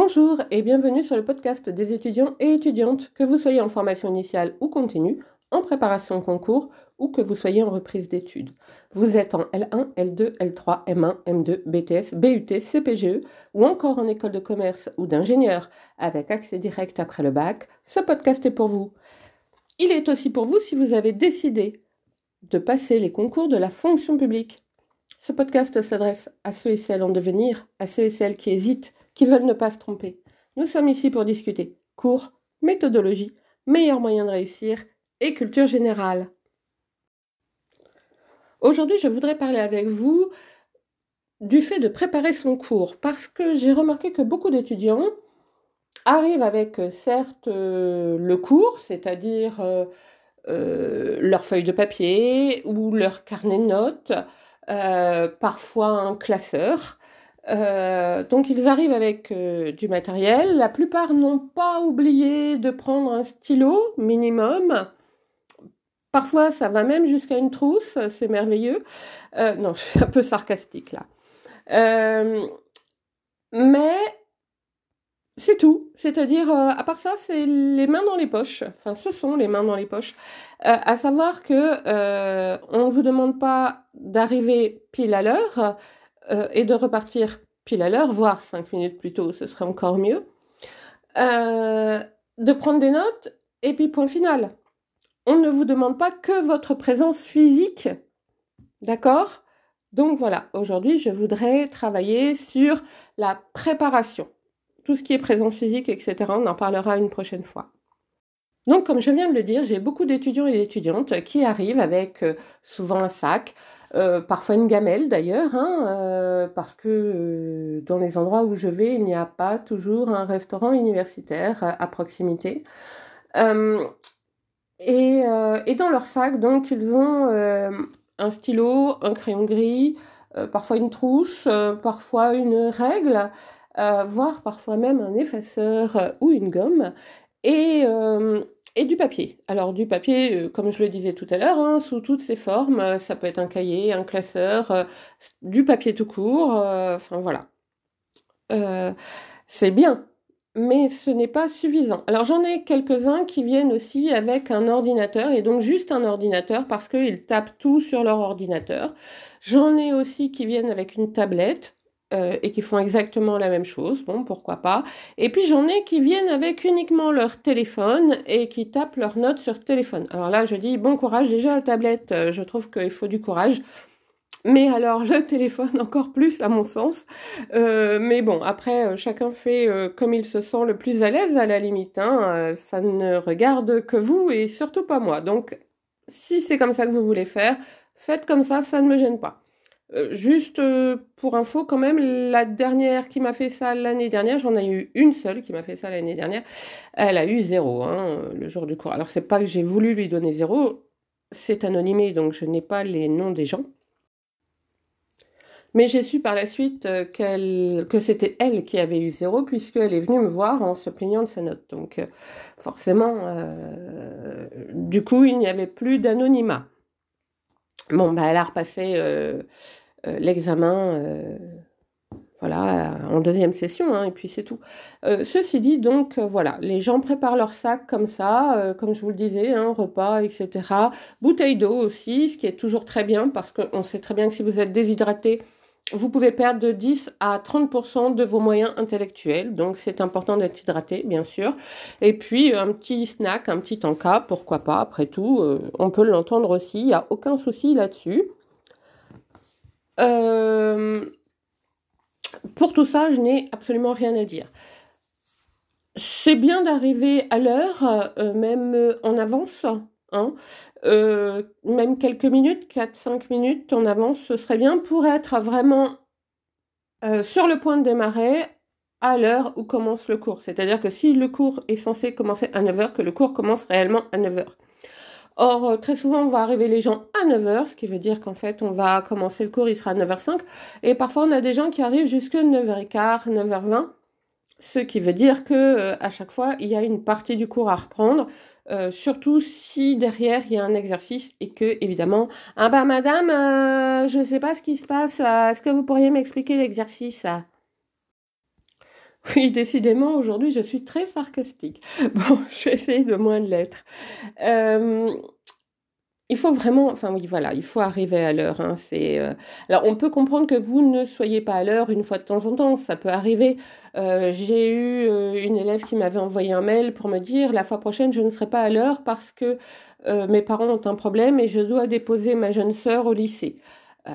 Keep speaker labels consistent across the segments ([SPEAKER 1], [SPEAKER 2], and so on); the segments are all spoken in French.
[SPEAKER 1] Bonjour et bienvenue sur le podcast des étudiants et étudiantes, que vous soyez en formation initiale ou continue, en préparation au concours ou que vous soyez en reprise d'études. Vous êtes en L1, L2, L3, M1, M2, BTS, BUT, CPGE ou encore en école de commerce ou d'ingénieur avec accès direct après le bac, ce podcast est pour vous. Il est aussi pour vous si vous avez décidé de passer les concours de la fonction publique. Ce podcast s'adresse à ceux et celles en devenir, à ceux et celles qui hésitent, veulent ne pas se tromper. Nous sommes ici pour discuter cours, méthodologie, meilleurs moyens de réussir et culture générale. Aujourd'hui, je voudrais parler avec vous du fait de préparer son cours, parce que j'ai remarqué que beaucoup d'étudiants arrivent avec euh, certes euh, le cours, c'est-à-dire euh, leur feuille de papier ou leur carnet de notes, parfois un classeur, euh, donc ils arrivent avec euh, du matériel. La plupart n'ont pas oublié de prendre un stylo minimum. Parfois ça va même jusqu'à une trousse, c'est merveilleux. Euh, non, je suis un peu sarcastique là. mais c'est tout. C'est-à-dire, à part ça, c'est les mains dans les poches. Enfin, ce sont les mains dans les poches. à savoir que on ne vous demande pas d'arriver pile à l'heure euh, et de repartir pile à l'heure, voire cinq minutes plus tôt, ce serait encore mieux. Euh, de prendre des notes et puis point final. On ne vous demande pas que votre présence physique, d'accord? Donc voilà, aujourd'hui je voudrais travailler sur la préparation. Tout ce qui est présence physique, etc., on en parlera une prochaine fois. Donc, comme je viens de le dire, j'ai beaucoup d'étudiants et d'étudiantes qui arrivent avec euh, souvent un sac, euh, parfois une gamelle d'ailleurs, hein, euh, parce que euh, dans les endroits où je vais, il n'y a pas toujours un restaurant universitaire à proximité. Et, et, dans leur sac, donc, ils ont un stylo, un crayon gris, parfois une trousse, parfois une règle, voire parfois même un effaceur ou une gomme. Et et du papier. Alors du papier, euh, comme je le disais tout à l'heure, hein, sous toutes ses formes, euh, ça peut être un cahier, un classeur, euh, du papier tout court, enfin voilà. c'est bien, mais ce n'est pas suffisant. Alors j'en ai quelques-uns qui viennent aussi avec un ordinateur, et donc juste un ordinateur parce qu'ils tapent tout sur leur ordinateur. J'en ai aussi qui viennent avec une tablette, euh, et qui font exactement la même chose, bon, pourquoi pas. Et puis j'en ai qui viennent avec uniquement leur téléphone et qui tapent leurs notes sur téléphone. Alors là, je dis bon courage, déjà la tablette, euh, je trouve qu'il faut du courage. Mais alors le téléphone encore plus à mon sens. Euh, mais bon, après, chacun fait comme il se sent le plus à l'aise à la limite. Hein. ça ne regarde que vous et surtout pas moi. Donc si c'est comme ça que vous voulez faire, faites comme ça, ça ne me gêne pas. Euh, juste euh, pour info, quand même, la dernière qui m'a fait ça l'année dernière, j'en ai eu une seule qui m'a fait ça l'année dernière. Elle a eu zéro hein, le jour du cours. Alors c'est pas que j'ai voulu lui donner zéro, c'est anonymé, donc je n'ai pas les noms des gens. Mais j'ai su par la suite euh, que c'était elle qui avait eu zéro, puisqu'elle est venue me voir en se plaignant de sa note. Donc forcément, du coup, il n'y avait plus d'anonymat. Bon, bah, elle a repassé euh, euh, l'examen, euh, voilà, en deuxième session, hein, et puis c'est tout. ceci dit, donc, voilà, les gens préparent leur sac comme ça, comme je vous le disais, hein, repas, etc. Bouteille d'eau aussi, ce qui est toujours très bien, parce qu'on sait très bien que si vous êtes déshydraté, vous pouvez perdre de 10 à 30% de vos moyens intellectuels, donc c'est important d'être hydraté, bien sûr. Et puis un petit snack, un petit encas, pourquoi pas, après tout, euh, on peut l'entendre aussi, il n'y a aucun souci là-dessus. Euh, pour tout ça, je n'ai absolument rien à dire. C'est bien d'arriver à l'heure, euh, même en avance, Hein. Euh, même quelques minutes, 4-5 minutes en avance, ce serait bien pour être vraiment euh, sur le point de démarrer à l'heure où commence le cours. C'est-à-dire que si le cours est censé commencer à 9h, que le cours commence réellement à 9h. Or, euh, très souvent, on va arriver les gens à 9h, ce qui veut dire qu'en fait, on va commencer le cours, il sera à 9h05. Et parfois, on a des gens qui arrivent jusque 9h15, 9h20. Ce qui veut dire que à chaque fois, il y a une partie du cours à reprendre. Euh, surtout si derrière il y a un exercice et que évidemment ah bah madame euh, je ne sais pas ce qui se passe euh, est-ce que vous pourriez m'expliquer l'exercice Oui, décidément, aujourd'hui, je suis très sarcastique. Bon, je vais essayer de moins l'être. Euh, il faut vraiment, enfin oui, voilà, il faut arriver à l'heure. Hein, c'est, euh, alors on peut comprendre que vous ne soyez pas à l'heure une fois de temps en temps, ça peut arriver. Euh, j'ai eu euh, une élève qui m'avait envoyé un mail pour me dire la fois prochaine je ne serai pas à l'heure parce que mes parents ont un problème et je dois déposer ma jeune sœur au lycée.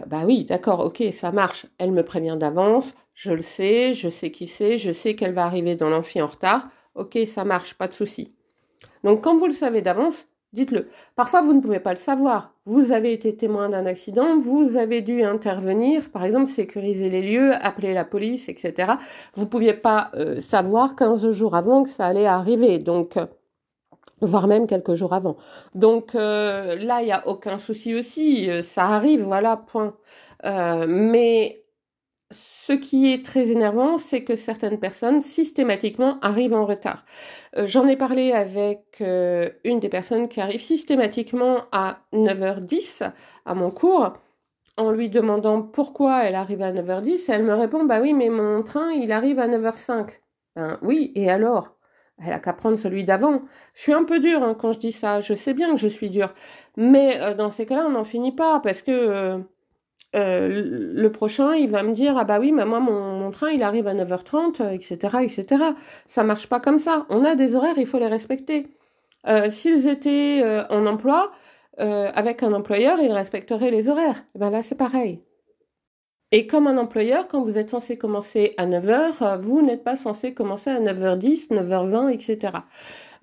[SPEAKER 1] bah oui, d'accord, ok, ça marche. Elle me prévient d'avance, je le sais, je sais qui c'est, je sais qu'elle va arriver dans l'amphi en retard. Ok, ça marche, pas de souci. Donc quand vous le savez d'avance, Dites-le. Parfois, vous ne pouvez pas le savoir. Vous avez été témoin d'un accident, vous avez dû intervenir, par exemple, sécuriser les lieux, appeler la police, etc. Vous ne pouviez pas euh, savoir 15 jours avant que ça allait arriver, donc, euh, voire même quelques jours avant. Donc euh, là, il n'y a aucun souci aussi, ça arrive, voilà, point. mais ce qui est très énervant, c'est que certaines personnes systématiquement arrivent en retard. Euh, j'en ai parlé avec euh, une des personnes qui arrive systématiquement à 9h10 à mon cours en lui demandant pourquoi elle arrive à 9h10. Elle me répond Bah oui, mais mon train il arrive à 9h05. Ben oui, et alors? Elle a qu'à prendre celui d'avant. Je suis un peu dure hein, quand je dis ça, je sais bien que je suis dure. Mais euh, dans ces cas-là, on n'en finit pas parce que le prochain, il va me dire ah bah oui, mais moi mon, train il arrive à 9h30, etc., etc. Ça marche pas comme ça. On a des horaires, il faut les respecter. Euh, S'ils étaient euh, en emploi euh, avec un employeur, ils respecteraient les horaires. ben là, c'est pareil. Et comme un employeur, quand vous êtes censé commencer à 9h, vous n'êtes pas censé commencer à 9h10, 9h20, etc.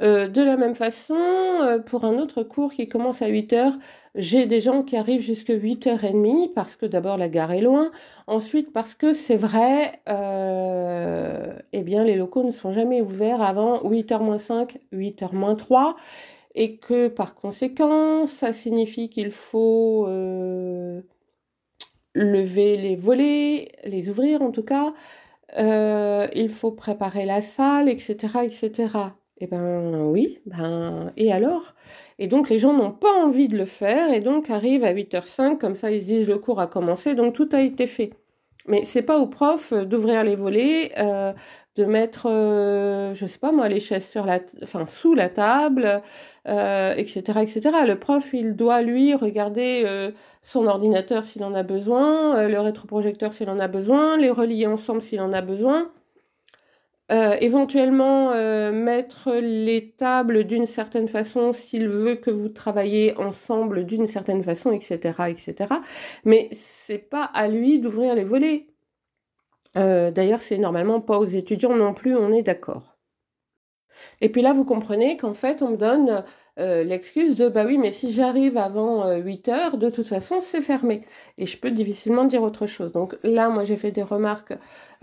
[SPEAKER 1] Euh, de la même façon, euh, pour un autre cours qui commence à 8 heures, j'ai des gens qui arrivent jusqu'à 8h30 parce que d'abord la gare est loin, ensuite parce que c'est vrai, euh, eh bien les locaux ne sont jamais ouverts avant 8h moins 5, 8h moins 3 et que par conséquent, ça signifie qu'il faut lever les volets, les ouvrir en tout cas, il faut préparer la salle, etc., etc. Eh ben oui, ben et alors? Et donc les gens n'ont pas envie de le faire et donc arrivent à 8h05, comme ça ils se disent le cours a commencé, donc tout a été fait. Mais c'est pas au prof d'ouvrir les volets, euh, de mettre, euh, je sais pas moi, les chaises sur la, enfin sous la table, euh, etc., etc. Le prof, il doit lui regarder euh, son ordinateur s'il en a besoin, le rétroprojecteur s'il en a besoin, les relier ensemble s'il en a besoin. Euh, éventuellement euh, mettre les tables d'une certaine façon s'il veut que vous travaillez ensemble d'une certaine façon, etc., etc. Mais c'est pas à lui d'ouvrir les volets. Euh, d'ailleurs, c'est normalement pas aux étudiants non plus, on est d'accord. Et puis là, vous comprenez qu'en fait, on me donne euh, l'excuse de bah oui, mais si j'arrive avant 8 euh, heures, de toute façon, c'est fermé. Et je peux difficilement dire autre chose. Donc là, moi, j'ai fait des remarques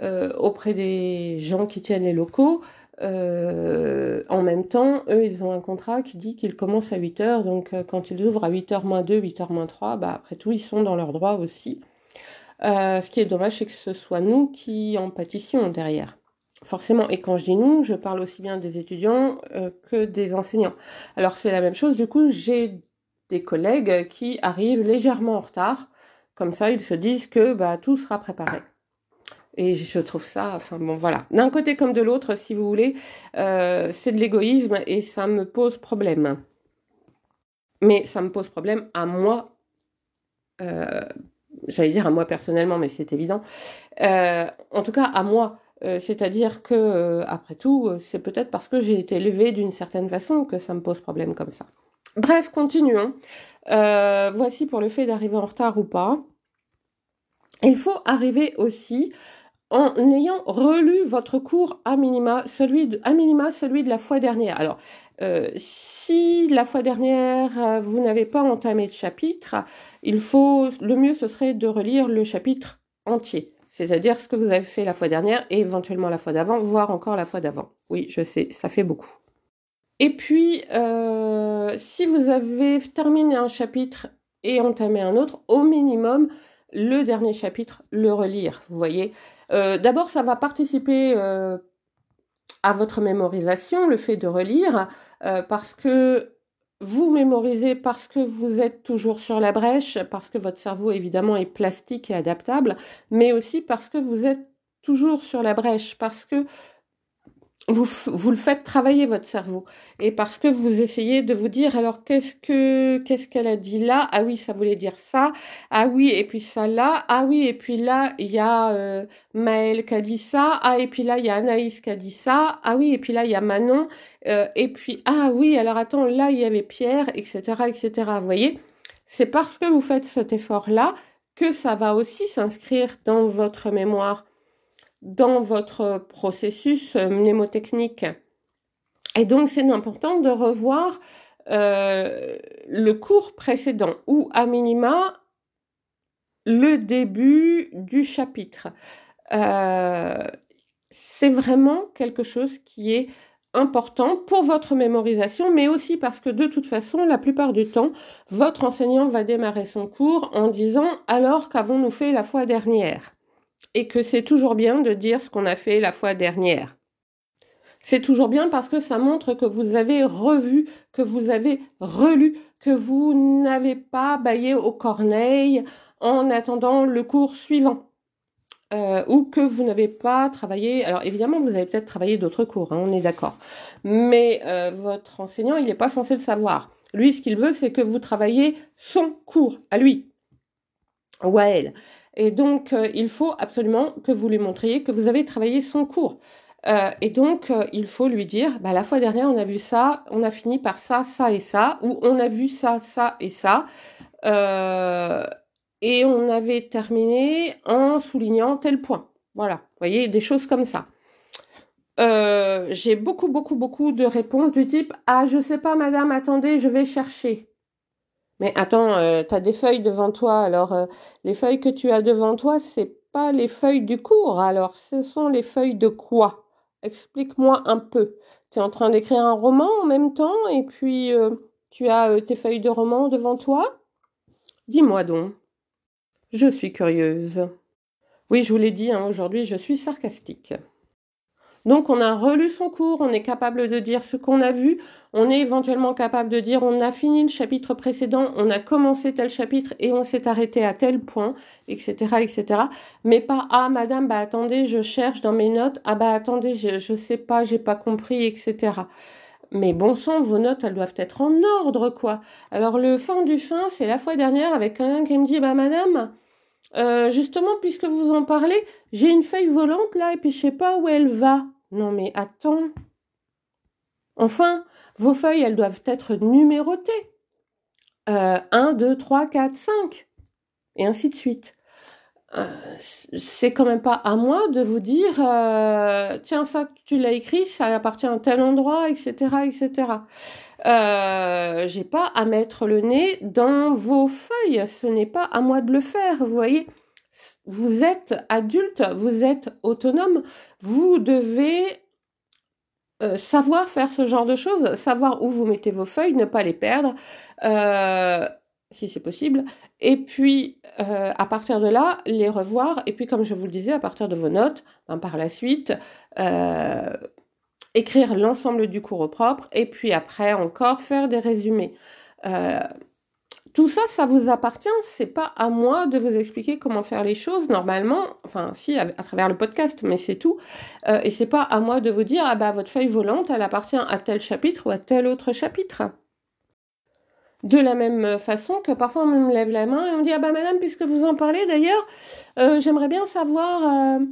[SPEAKER 1] euh, auprès des gens qui tiennent les locaux. en même temps, eux, ils ont un contrat qui dit qu'ils commencent à 8 heures. Donc quand ils ouvrent à 8h moins 2, 8h moins 3, bah, après tout, ils sont dans leurs droits aussi. ce qui est dommage, c'est que ce soit nous qui en pâtissions derrière forcément, et quand je dis nous, je parle aussi bien des étudiants euh, que des enseignants. Alors c'est la même chose, du coup, j'ai des collègues qui arrivent légèrement en retard, comme ça ils se disent que bah, tout sera préparé. Et je trouve ça, enfin bon voilà, d'un côté comme de l'autre, si vous voulez, euh, c'est de l'égoïsme et ça me pose problème. Mais ça me pose problème à moi, euh, j'allais dire à moi personnellement, mais c'est évident. en tout cas, à moi, euh, c'est-à-dire que, euh, après tout, euh, c'est peut-être parce que j'ai été élevée d'une certaine façon que ça me pose problème comme ça. Bref, continuons. voici pour le fait d'arriver en retard ou pas. Il faut arriver aussi en ayant relu votre cours à minima, celui de, la fois dernière. Alors, si la fois dernière vous n'avez pas entamé de chapitre, il faut, le mieux ce serait de relire le chapitre entier c'est-à-dire ce que vous avez fait la fois dernière et éventuellement la fois d'avant, voire encore la fois d'avant. Oui, je sais, ça fait beaucoup. Et puis, euh, si vous avez terminé un chapitre et entamé un autre, au minimum, le dernier chapitre, le relire, vous voyez. Euh, d'abord, ça va participer euh, à votre mémorisation, le fait de relire, parce que vous mémorisez parce que vous êtes toujours sur la brèche, parce que votre cerveau évidemment est plastique et adaptable, mais aussi parce que vous êtes toujours sur la brèche parce que vous, vous le faites travailler votre cerveau. Et parce que vous essayez de vous dire alors qu'est-ce que qu'est-ce qu'elle a dit là? Ah oui ça voulait dire ça. Ah oui et puis ça là. Ah oui et puis là il y a euh, Maëlle qui a dit ça. Ah et puis là il y a Anaïs qui a dit ça. Ah oui et puis là il y a Manon. Euh, et puis ah oui alors attends là il y avait Pierre etc etc vous voyez? C'est parce que vous faites cet effort là que ça va aussi s'inscrire dans votre mémoire dans votre processus euh, mnémotechnique. Et donc, c'est important de revoir euh, le cours précédent ou à minima le début du chapitre. Euh, c'est vraiment quelque chose qui est important pour votre mémorisation, mais aussi parce que de toute façon, la plupart du temps, votre enseignant va démarrer son cours en disant alors qu'avons-nous fait la fois dernière? Et que c'est toujours bien de dire ce qu'on a fait la fois dernière. C'est toujours bien parce que ça montre que vous avez revu, que vous avez relu, que vous n'avez pas baillé au corneille en attendant le cours suivant. Euh, ou que vous n'avez pas travaillé. Alors évidemment, vous avez peut-être travaillé d'autres cours, hein, on est d'accord. Mais euh, votre enseignant, il n'est pas censé le savoir. Lui, ce qu'il veut, c'est que vous travaillez son cours à lui ou à elle. Et donc, euh, il faut absolument que vous lui montriez que vous avez travaillé son cours. Euh, et donc, euh, il faut lui dire, bah, la fois dernière, on a vu ça, on a fini par ça, ça et ça, ou on a vu ça, ça et ça. et on avait terminé en soulignant tel point. Voilà, vous voyez, des choses comme ça. J'ai beaucoup, beaucoup, beaucoup de réponses du type Ah, je sais pas, madame, attendez, je vais chercher. Mais attends, euh, tu as des feuilles devant toi. Alors, euh, les feuilles que tu as devant toi, c'est pas les feuilles du cours. Alors, ce sont les feuilles de quoi? Explique-moi un peu. Tu es en train d'écrire un roman en même temps et puis euh, tu as tes feuilles de roman devant toi? Dis-moi donc. Je suis curieuse. Oui, je vous l'ai dit, hein, aujourd'hui, je suis sarcastique. Donc on a relu son cours, on est capable de dire ce qu'on a vu, on est éventuellement capable de dire on a fini le chapitre précédent, on a commencé tel chapitre et on s'est arrêté à tel point, etc., etc. Mais pas ah madame, bah attendez, je cherche dans mes notes, ah bah attendez, je, je sais pas, j'ai pas compris, etc. Mais bon sang, vos notes, elles doivent être en ordre, quoi. Alors le fin du fin, c'est la fois dernière avec quelqu'un qui me dit, bah madame, euh, justement, puisque vous en parlez, j'ai une feuille volante là et puis je sais pas où elle va. Non mais attends. Enfin, vos feuilles, elles doivent être numérotées. Euh, 1, 2, 3, 4, 5. Et ainsi de suite. Euh, c'est quand même pas à moi de vous dire euh, tiens ça tu l'as écrit ça appartient à tel endroit etc etc euh, j'ai pas à mettre le nez dans vos feuilles ce n'est pas à moi de le faire vous voyez vous êtes adulte, vous êtes autonome, vous devez euh, savoir faire ce genre de choses, savoir où vous mettez vos feuilles, ne pas les perdre, euh, si c'est possible, et puis euh, à partir de là, les revoir, et puis comme je vous le disais, à partir de vos notes, ben, par la suite, écrire l'ensemble du cours au propre, et puis après encore faire des résumés. Tout ça, ça vous appartient. C'est pas à moi de vous expliquer comment faire les choses normalement. Enfin, si à, travers le podcast, mais c'est tout. Euh, et c'est pas à moi de vous dire ah bah votre feuille volante, elle appartient à tel chapitre ou à tel autre chapitre. De la même façon que parfois on me lève la main et on me dit ah bah madame puisque vous en parlez d'ailleurs, euh, j'aimerais bien savoir euh,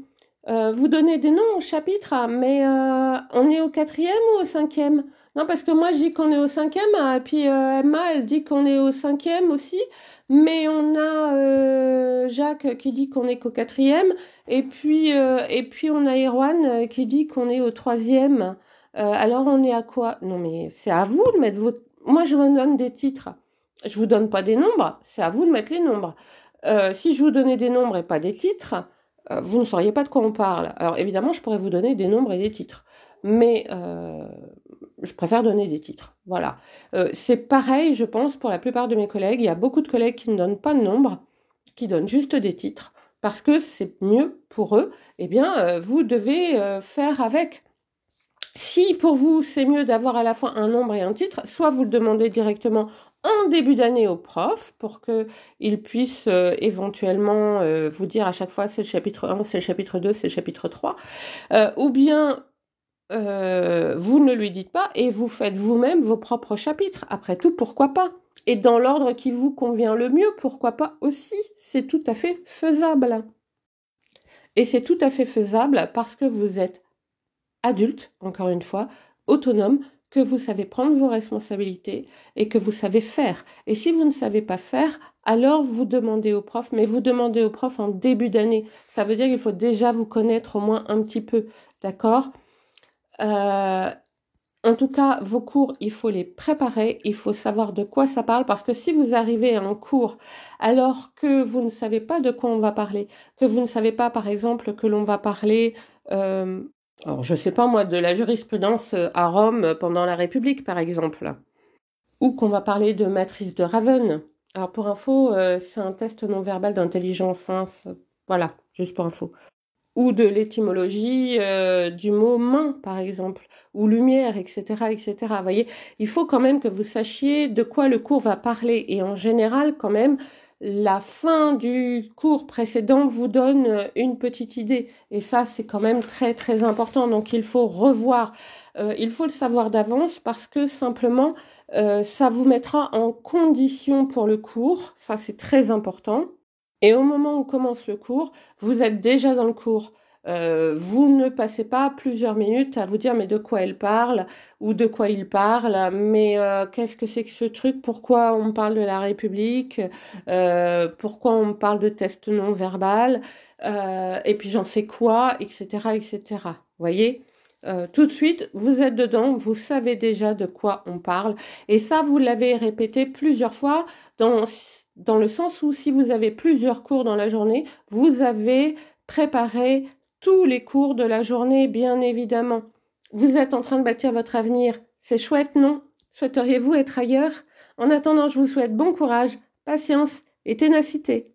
[SPEAKER 1] vous donner des noms au chapitre, mais on est au quatrième ou au cinquième? Non, parce que moi, je dis qu'on est au cinquième, et puis euh, Emma, elle dit qu'on est au cinquième aussi, mais on a euh, Jacques qui dit qu'on est qu'au quatrième, et puis, euh, et puis on a Erwan qui dit qu'on est au troisième. alors on est à quoi? Non, mais c'est à vous de mettre vos... Moi, je vous donne des titres. Je vous donne pas des nombres, c'est à vous de mettre les nombres. si je vous donnais des nombres et pas des titres, vous ne sauriez pas de quoi on parle. Alors évidemment, je pourrais vous donner des nombres et des titres mais euh, je préfère donner des titres. Voilà. Euh, c'est pareil, je pense, pour la plupart de mes collègues. Il y a beaucoup de collègues qui ne donnent pas de nombre, qui donnent juste des titres, parce que c'est mieux pour eux. Eh bien, euh, vous devez faire avec. Si pour vous c'est mieux d'avoir à la fois un nombre et un titre, soit vous le demandez directement début d'année au prof pour qu'il puisse euh, éventuellement euh, vous dire à chaque fois c'est le chapitre 1, c'est le chapitre 2, c'est le chapitre 3. Euh, ou bien vous ne lui dites pas et vous faites vous-même vos propres chapitres. Après tout, pourquoi pas? Et dans l'ordre qui vous convient le mieux, pourquoi pas aussi? C'est tout à fait faisable. Et c'est tout à fait faisable parce que vous êtes adulte, encore une fois, autonome, que vous savez prendre vos responsabilités et que vous savez faire. Et si vous ne savez pas faire, alors vous demandez au prof, mais vous demandez au prof en début d'année. Ça veut dire qu'il faut déjà vous connaître au moins un petit peu, d'accord? Euh, En tout cas, vos cours, il faut les préparer, il faut savoir de quoi ça parle, parce que si vous arrivez à un cours alors que vous ne savez pas de quoi on va parler, que vous ne savez pas, par exemple, que l'on va parler euh, alors, je sais pas moi, de la jurisprudence euh, à Rome euh, pendant la République, par exemple. Ou qu'on va parler de matrice de Raven. Alors, pour info, euh, c'est un test non verbal d'intelligence. Hein, voilà, juste pour info. Ou de l'étymologie du mot main, par exemple, ou lumière, etc., etc. Vous voyez, il faut quand même que vous sachiez de quoi le cours va parler. Et en général, quand même, la fin du cours précédent vous donne une petite idée. Et ça, c'est quand même très très important. Donc il faut revoir. Euh, il faut le savoir d'avance parce que simplement, euh, ça vous mettra en condition pour le cours. Ça, c'est très important. Et au moment où commence le cours, vous êtes déjà dans le cours. Euh, vous ne passez pas plusieurs minutes à vous dire mais de quoi elle parle ou de quoi il parle, mais euh, qu'est-ce que c'est que ce truc, pourquoi on parle de la République, euh, pourquoi on parle de test non verbal, et puis j'en fais quoi, etc., etc. Voyez? Tout de suite, vous êtes dedans, vous savez déjà de quoi on parle, et ça, vous l'avez répété plusieurs fois dans, dans le sens où si vous avez plusieurs cours dans la journée, vous avez préparé tous les cours de la journée, bien évidemment. Vous êtes en train de bâtir votre avenir. C'est chouette, non? Souhaiteriez-vous être ailleurs? En attendant, je vous souhaite bon courage, patience et ténacité.